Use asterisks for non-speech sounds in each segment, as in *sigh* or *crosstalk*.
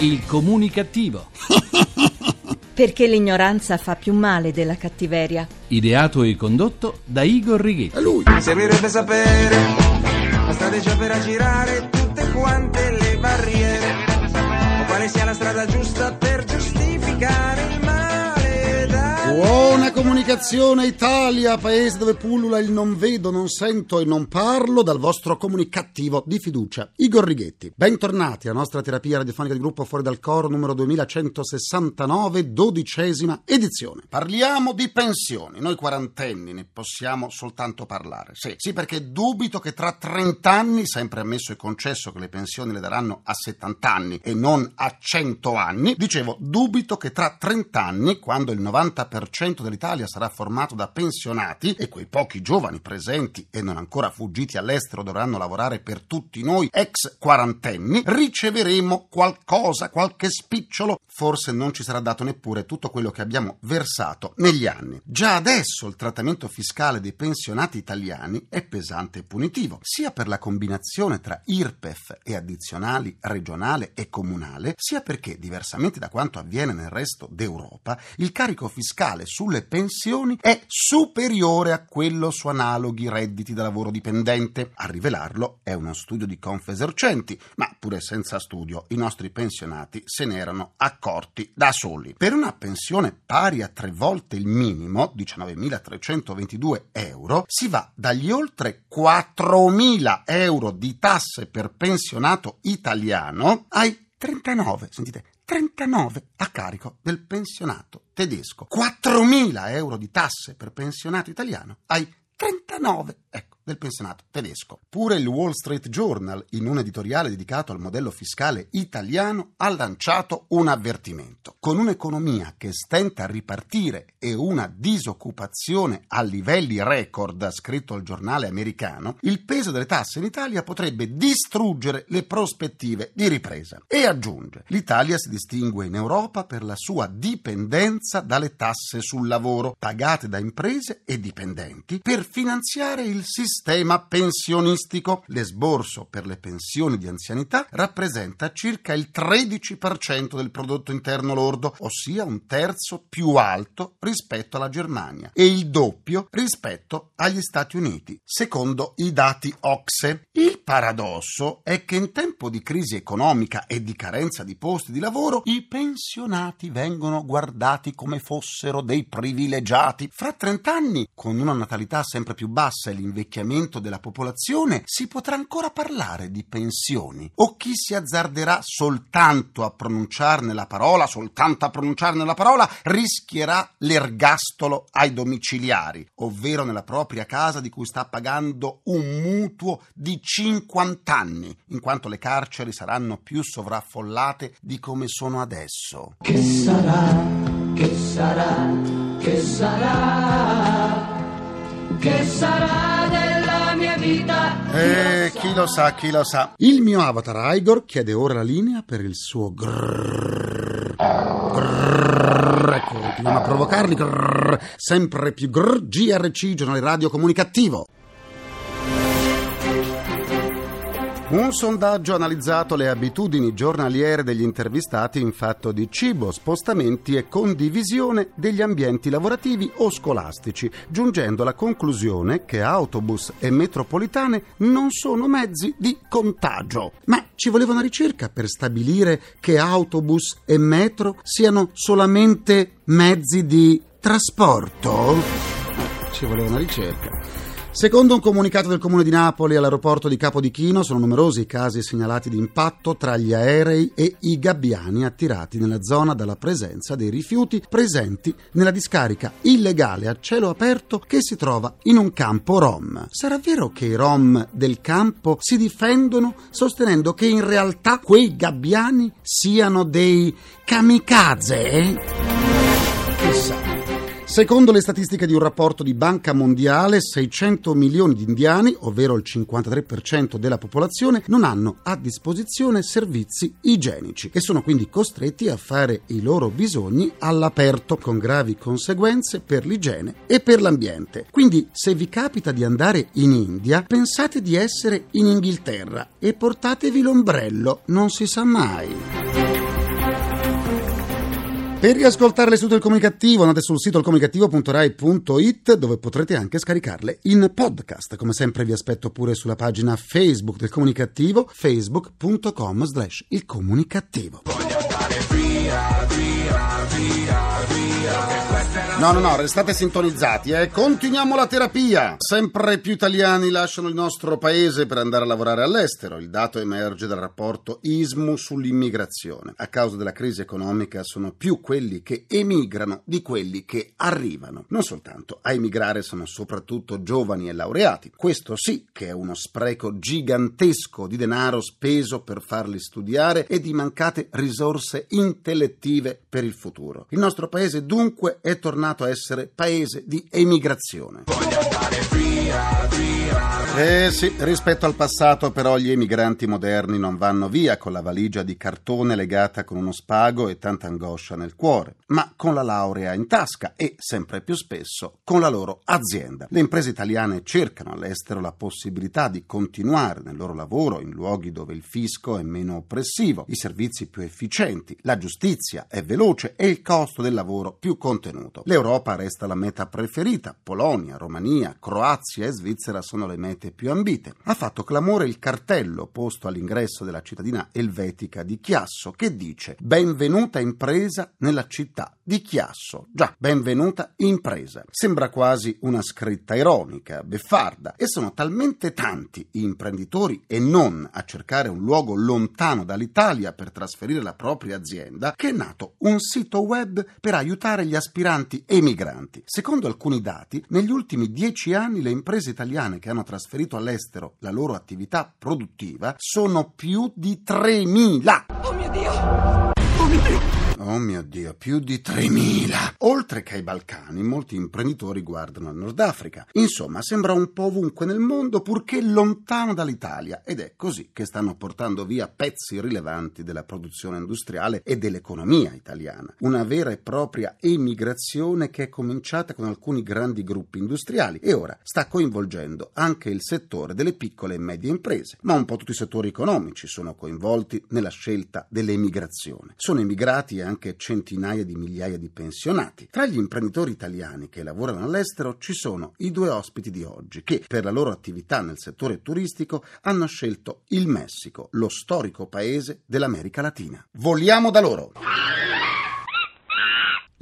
Il comunicativo. Perché l'ignoranza fa più male della cattiveria. Ideato e condotto da Igor Righetti. È lui. Servirebbe sapere la strategia per aggirare tutte quante le barriere. O quale sia la strada giusta per giustificare il. Buona comunicazione Italia, paese dove pullula il non vedo, non sento e non parlo, dal vostro comunicativo di fiducia, Igor Righetti. Bentornati alla nostra terapia radiofonica di gruppo Fuori dal Coro numero 2169, dodicesima edizione. Parliamo di pensioni, noi quarantenni ne possiamo soltanto parlare. Sì, sì perché dubito che tra 30 anni, sempre ammesso e concesso che le pensioni le daranno a 70 anni e non a 100 anni, dicevo, dubito che tra 30 anni, quando il 90% dell'Italia sarà formato da pensionati e quei pochi giovani presenti e non ancora fuggiti all'estero dovranno lavorare per tutti noi ex quarantenni, riceveremo qualcosa, qualche spicciolo. Forse non ci sarà dato neppure tutto quello che abbiamo versato negli anni. Già adesso il trattamento fiscale dei pensionati italiani è pesante e punitivo, sia per la combinazione tra IRPEF e addizionali regionale e comunale, sia perché, diversamente da quanto avviene nel resto d'Europa, il carico fiscale sulle pensioni è superiore a quello su analoghi redditi da lavoro dipendente. A rivelarlo è uno studio di Confesercenti, ma pure senza studio i nostri pensionati se ne erano accorti da soli. Per una pensione pari a tre volte il minimo, 19.322 euro, si va dagli oltre 4.000 euro di tasse per pensionato italiano ai 39, sentite, 39 a carico del pensionato tedesco. 4.000 euro di tasse per pensionato italiano ai 39, ecco del pensionato tedesco. Pure il Wall Street Journal, in un editoriale dedicato al modello fiscale italiano, ha lanciato un avvertimento. Con un'economia che stenta a ripartire e una disoccupazione a livelli record, ha scritto il giornale americano, il peso delle tasse in Italia potrebbe distruggere le prospettive di ripresa. E aggiunge, l'Italia si distingue in Europa per la sua dipendenza dalle tasse sul lavoro, pagate da imprese e dipendenti, per finanziare il sistema sistema pensionistico. L'esborso per le pensioni di anzianità rappresenta circa il 13% del prodotto interno lordo, ossia un terzo più alto rispetto alla Germania e il doppio rispetto agli Stati Uniti, secondo i dati OXE. Il paradosso è che in tempo di crisi economica e di carenza di posti di lavoro, i pensionati vengono guardati come fossero dei privilegiati. Fra 30 anni, con una natalità sempre più bassa e l'invecchiamento della popolazione, si potrà ancora parlare di pensioni? O chi si azzarderà soltanto a pronunciarne la parola, soltanto a pronunciarne la parola, rischierà l'ergastolo ai domiciliari, ovvero nella propria casa di cui sta pagando un mutuo di 50 anni, in quanto le carceri saranno più sovraffollate di come sono adesso. Che sarà, che sarà, che sarà, che sarà mia vita? Eh, chi lo sa, chi lo sa. Il mio avatar Igor chiede ora la linea per il suo grrrr. Grrrr. Ecco, continuiamo a provocarli. Grrrr. Sempre più grrr. GRC, giornale radio comunicativo. Un sondaggio ha analizzato le abitudini giornaliere degli intervistati in fatto di cibo, spostamenti e condivisione degli ambienti lavorativi o scolastici, giungendo alla conclusione che autobus e metropolitane non sono mezzi di contagio. Ma ci voleva una ricerca per stabilire che autobus e metro siano solamente mezzi di trasporto? Ci voleva una ricerca. Secondo un comunicato del Comune di Napoli all'aeroporto di Capodichino sono numerosi i casi segnalati di impatto tra gli aerei e i gabbiani attirati nella zona dalla presenza dei rifiuti presenti nella discarica illegale a cielo aperto che si trova in un campo rom. Sarà vero che i rom del campo si difendono sostenendo che in realtà quei gabbiani siano dei kamikaze? Chissà. Secondo le statistiche di un rapporto di Banca Mondiale, 600 milioni di indiani, ovvero il 53% della popolazione, non hanno a disposizione servizi igienici e sono quindi costretti a fare i loro bisogni all'aperto, con gravi conseguenze per l'igiene e per l'ambiente. Quindi, se vi capita di andare in India, pensate di essere in Inghilterra e portatevi l'ombrello, non si sa mai. Per riascoltare l'istituto del comunicativo andate sul sito ilcomunicativo.rai.it dove potrete anche scaricarle in podcast. Come sempre vi aspetto pure sulla pagina Facebook del comunicativo facebook.com slash il comunicativo. No, no, no, restate sintonizzati, eh. Continuiamo la terapia. Sempre più italiani lasciano il nostro paese per andare a lavorare all'estero. Il dato emerge dal rapporto ISMU sull'immigrazione. A causa della crisi economica sono più quelli che emigrano di quelli che arrivano. Non soltanto, a emigrare sono soprattutto giovani e laureati. Questo sì che è uno spreco gigantesco di denaro speso per farli studiare e di mancate risorse intellettive per il futuro. Il nostro paese dunque è tornato a essere paese di emigrazione. Eh sì, rispetto al passato però gli emigranti moderni non vanno via con la valigia di cartone legata con uno spago e tanta angoscia nel cuore, ma con la laurea in tasca e, sempre più spesso, con la loro azienda. Le imprese italiane cercano all'estero la possibilità di continuare nel loro lavoro in luoghi dove il fisco è meno oppressivo, i servizi più efficienti, la giustizia è veloce e il costo del lavoro più contenuto. L'Europa resta la meta preferita, Polonia, Romania, Croazia e Svizzera sono le mete più ambite. Ha fatto clamore il cartello posto all'ingresso della cittadina elvetica di Chiasso che dice Benvenuta impresa nella città di Chiasso. Già, benvenuta impresa. Sembra quasi una scritta ironica, beffarda, e sono talmente tanti i imprenditori e non a cercare un luogo lontano dall'Italia per trasferire la propria azienda che è nato un sito web per aiutare gli aspiranti emigranti. Secondo alcuni dati, negli ultimi dieci anni le imprese italiane che hanno trasferito trasferito all'estero la loro attività produttiva sono più di 3.000. Oh mio Dio! Oh mio Dio! Oh mio Dio, più di 3.000! Oltre che ai Balcani, molti imprenditori guardano al Nord Africa. Insomma, sembra un po' ovunque nel mondo, purché lontano dall'Italia. Ed è così che stanno portando via pezzi rilevanti della produzione industriale e dell'economia italiana. Una vera e propria emigrazione che è cominciata con alcuni grandi gruppi industriali e ora sta coinvolgendo anche il settore delle piccole e medie imprese. Ma un po' tutti i settori economici sono coinvolti nella scelta dell'emigrazione. Sono emigrati anche anche centinaia di migliaia di pensionati. Tra gli imprenditori italiani che lavorano all'estero ci sono i due ospiti di oggi che per la loro attività nel settore turistico hanno scelto il Messico, lo storico paese dell'America Latina. Voliamo da loro!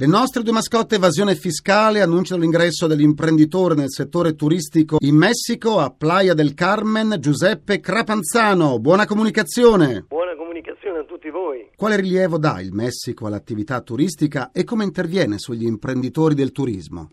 Le nostre due mascotte evasione fiscale annunciano l'ingresso dell'imprenditore nel settore turistico in Messico a Playa del Carmen, Giuseppe Crapanzano. Buona comunicazione! Buona tutti voi. Quale rilievo dà il Messico all'attività turistica e come interviene sugli imprenditori del turismo?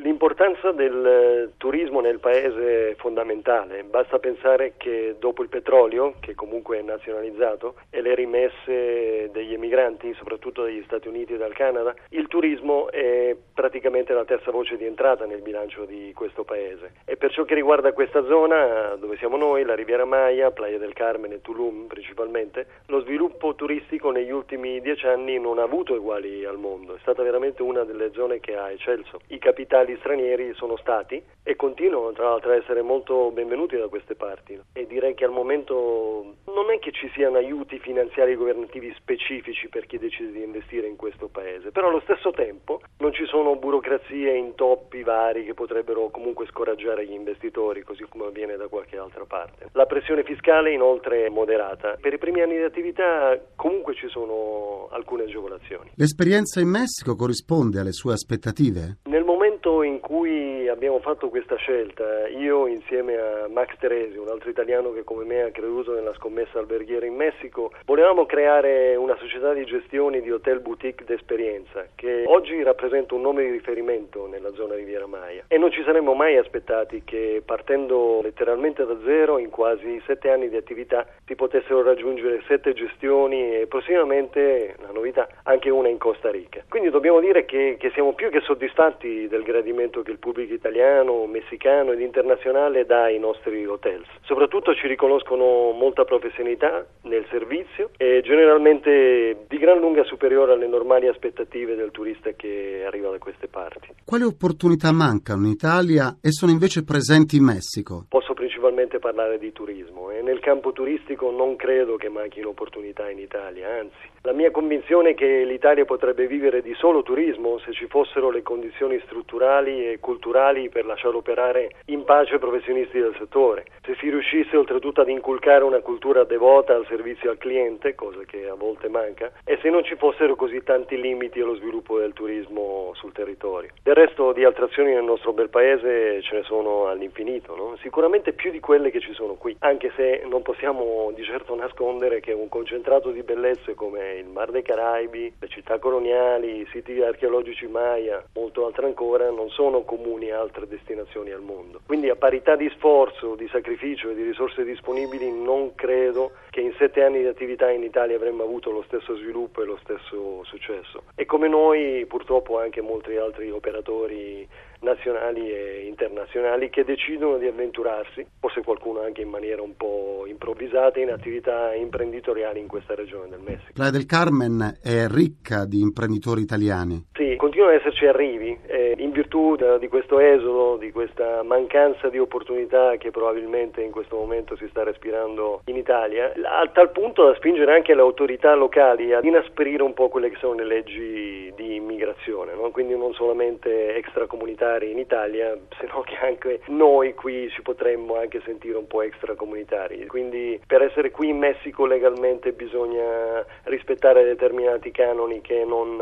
L'importanza del eh, turismo nel paese è fondamentale. Basta pensare che dopo il petrolio, che comunque è nazionalizzato, e le rimesse degli emigranti, soprattutto dagli Stati Uniti e dal Canada, il turismo è praticamente la terza voce di entrata nel bilancio di questo paese. E per ciò che riguarda questa zona, dove siamo noi, la Riviera Maya, Playa del Carmen e Tulum principalmente, lo sviluppo turistico negli ultimi dieci anni non ha avuto uguali al mondo. È stata veramente una delle zone che ha eccelso. I capitali stranieri sono stati e continuano tra l'altro a essere molto benvenuti da queste parti e direi che al momento non è che ci siano aiuti finanziari governativi specifici per chi decide di investire in questo paese, però allo stesso tempo non ci sono burocrazie e intoppi vari che potrebbero comunque scoraggiare gli investitori, così come avviene da qualche altra parte. La pressione fiscale inoltre è moderata. Per i primi anni di attività comunque ci sono alcune agevolazioni. L'esperienza in Messico corrisponde alle sue aspettative? Nel momento in cui abbiamo fatto questa scelta, io insieme a Max Teresi, un altro italiano che come me ha creduto nella scommessa alberghiera in Messico, volevamo creare una società di gestione di hotel boutique d'esperienza che oggi rappresenta un nome di riferimento nella zona Riviera Maya e non ci saremmo mai aspettati che partendo letteralmente da zero in quasi sette anni di attività si potessero raggiungere sette gestioni e prossimamente, la novità, anche una in Costa Rica. Quindi dobbiamo dire che, che siamo più che soddisfatti del gradimento che il pubblico italiano, messicano ed internazionale dà ai nostri hotels. Soprattutto ci riconoscono molta professionalità nel servizio e generalmente di gran lunga superiore alle normali aspettative del turista che arriva da queste parti. Quali opportunità mancano in Italia e sono invece presenti in Messico? Posso principalmente principalmente parlare di turismo e nel campo turistico non credo che manchino opportunità in Italia, anzi. La mia convinzione è che l'Italia potrebbe vivere di solo turismo se ci fossero le condizioni strutturali e culturali per lasciare operare in pace i professionisti del settore. Se si riuscisse oltretutto ad inculcare una cultura devota al servizio al cliente, cosa che a volte manca, e se non ci fossero così tanti limiti allo sviluppo del turismo sul territorio. Del resto di attrazioni nel nostro bel paese ce ne sono all'infinito, no? sicuramente più di quelle che ci sono qui, anche se non possiamo di certo nascondere che un concentrato di bellezze come il Mar dei Caraibi, le città coloniali, i siti archeologici Maya, molto altro ancora, non sono comuni a altre destinazioni al mondo. Quindi a parità di sforzo, di sacrificio e di risorse disponibili non credo che in sette anni di attività in Italia avremmo avuto lo stesso sviluppo e lo stesso successo. E come noi purtroppo anche molti altri operatori nazionali e internazionali che decidono di avventurarsi, forse qualcuno anche in maniera un po' improvvisata, in attività imprenditoriali in questa regione del Messico. Carmen è ricca di imprenditori italiani. Sì, continuano ad esserci arrivi eh, in virtù di questo esodo, di questa mancanza di opportunità che probabilmente in questo momento si sta respirando in Italia, a tal punto da spingere anche le autorità locali ad inasprire un po' quelle che sono le leggi di immigrazione, no? quindi non solamente extracomunitari in Italia, *laughs* se no che anche noi qui ci potremmo anche sentire un po' extracomunitari. Quindi per essere qui in Messico legalmente bisogna rispettare determinati canoni che non,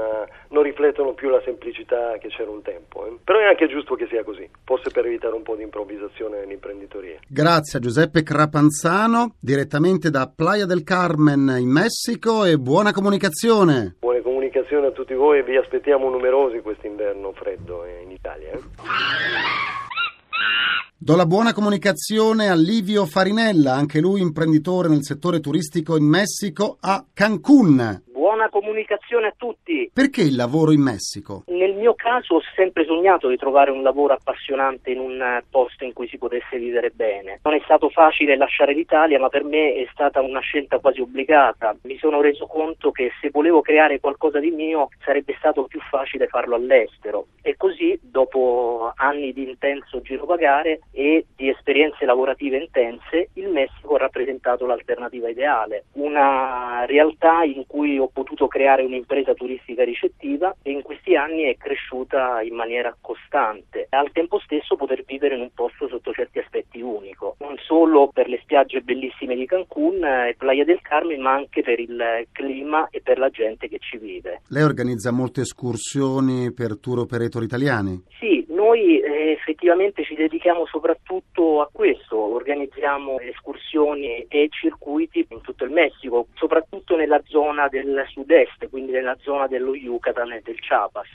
non riflettono più la semplicità che c'era un tempo. Eh. Però è anche giusto che sia così, forse per evitare un po' di improvvisazione nell'imprenditoria. Grazie a Giuseppe Crapanzano, direttamente da Playa del Carmen in Messico e buona comunicazione. Buone comunicazioni a tutti voi e vi aspettiamo numerosi quest'inverno freddo in Italia. Eh. Do la buona comunicazione a Livio Farinella, anche lui imprenditore nel settore turistico in Messico, a Cancun. Buona comunicazione a tutti. Perché il lavoro in Messico? Nel mio caso ho sempre sognato di trovare un lavoro appassionante in un posto in cui si potesse vivere bene. Non è stato facile lasciare l'Italia, ma per me è stata una scelta quasi obbligata. Mi sono reso conto che se volevo creare qualcosa di mio sarebbe stato più facile farlo all'estero. E così, dopo anni di intenso girovagare e di esperienze lavorative intense, il Messico ha rappresentato l'alternativa ideale. Una realtà in cui ho potuto creare un'impresa turistica ricettiva e in questi anni è cresciuta in maniera costante. Al tempo stesso poter vivere in un posto sotto certi aspetti unico, non solo per le spiagge bellissime di Cancun e Playa del Carmen, ma anche per il clima e per la gente che ci vive. Lei organizza molte escursioni per tour operator italiani? Sì, noi eh, effettivamente ci dedichiamo soprattutto a questo, organizziamo escursioni e circuiti in tutto il Messico, soprattutto nella zona del sud-est, quindi nella zona dello Yucatan e del Chiapas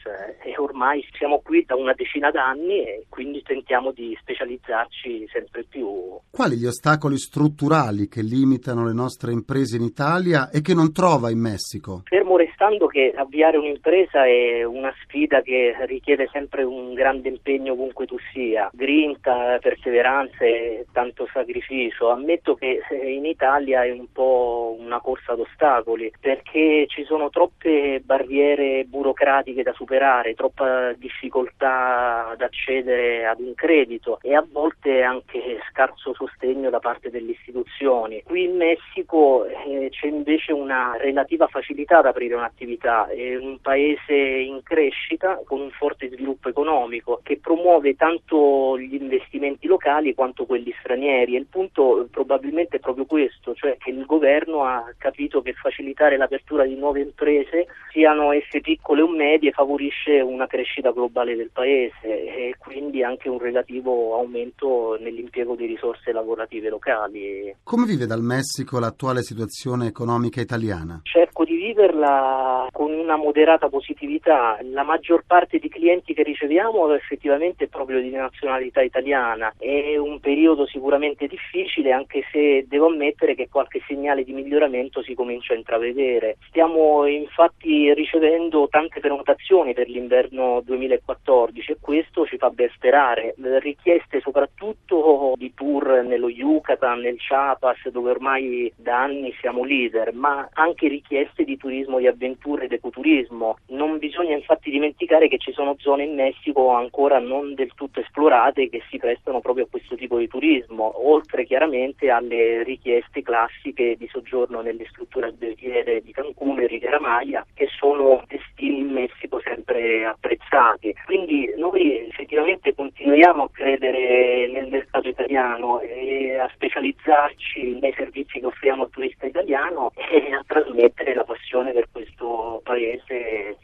e ormai siamo qui da una decina d'anni e quindi tentiamo di specializzarci sempre più. Quali gli ostacoli strutturali che limitano le nostre imprese in Italia e che non trova in Messico? Fermo restando che avviare un'impresa è una sfida che richiede sempre un grande impegno ovunque tu sia, grinta, perseveranza e tanto sacrificio. Ammetto che in Italia è un po' una corsa ad ostacoli perché ci sono troppe barriere burocratiche da superare, troppa difficoltà ad accedere ad un credito e a volte anche scarso sostegno da parte delle istituzioni. Qui in Messico eh, c'è invece una relativa facilità ad aprire un'attività, è un paese in crescita con un forte sviluppo economico che promuove tanto gli investimenti locali quanto quelli stranieri e il punto probabilmente è proprio questo, cioè che il governo ha capito che facilitare l'apertura di nuove imprese, siano esse piccole o medie, favorisce una crescita globale del paese e quindi anche un relativo aumento nell'impiego di risorse lavorative locali. Come vive dal Messico l'attuale situazione economica italiana? Cerco di viverla con una moderata positività. La maggior parte di clienti che riceviamo effettivamente proprio di nazionalità italiana. È un periodo sicuramente difficile, anche se devo ammettere che qualche segnale di miglioramento si comincia a intravedere. Stiamo infatti ricevendo tante prenotazioni per l'inverno 2014 e questo ci fa ben sperare. Richieste soprattutto di tour nello Yucatan, nel Chiapas, dove ormai da anni siamo leader, ma anche richieste di turismo di avventura ed ecoturismo. Non bisogna infatti dimenticare che ci sono zone in Messico ancora non del tutto esplorate che si prestano proprio a questo tipo di turismo, oltre chiaramente alle richieste classiche di soggiorno nelle strutture alberghiere di Cancun e Riviera Maya, che sono destini in Messico sempre apprezzati. Quindi noi effettivamente continuiamo a credere nel mercato italiano e a specializzarci nei servizi che offriamo al turista italiano e a trasmettere la passione per questo paese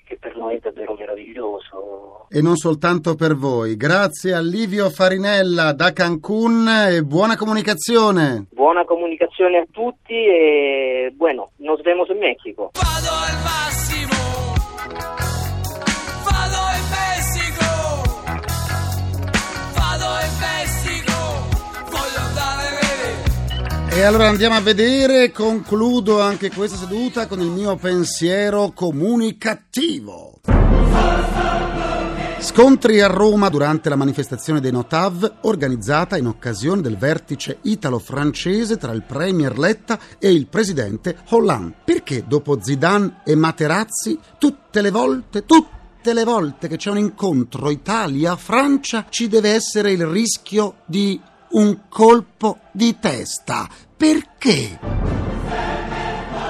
noi è davvero meraviglioso. E non soltanto per voi. Grazie a Livio Farinella da Cancun e buona comunicazione. Buona comunicazione a tutti e bueno, nos vemos in Mexico. Vado al allora andiamo a vedere, concludo anche questa seduta con il mio pensiero comunicativo. Scontri a Roma durante la manifestazione dei Notav organizzata in occasione del vertice italo-francese tra il premier Letta e il presidente Hollande. Perché dopo Zidane e Materazzi tutte le volte, tutte le volte che c'è un incontro Italia-Francia ci deve essere il rischio di un colpo di testa? Perché?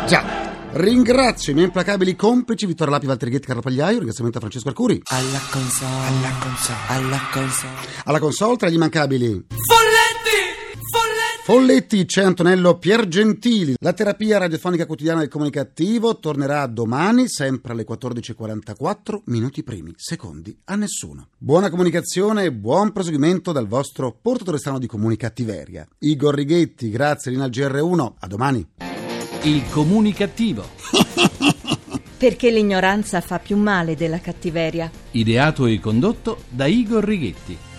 Già. Ringrazio i miei implacabili complici Vittorio Lapi, Valtteri Ghetti, Carlo Pagliaio, ringraziamento a Francesco Arcuri. Alla console, alla console, alla console. Alla console tra gli immancabili Folletti, folletti. C'è Antonello Piergentili. La terapia radiofonica quotidiana del comunicativo tornerà domani, sempre alle 14.44, minuti primi, secondi a nessuno. Buona comunicazione e buon proseguimento dal vostro portatore strano di comunicattiveria. Igor Righetti, grazie Lina al GR1, a domani. Il comunicativo. *laughs* Perché l'ignoranza fa più male della cattiveria. Ideato e condotto da Igor Righetti.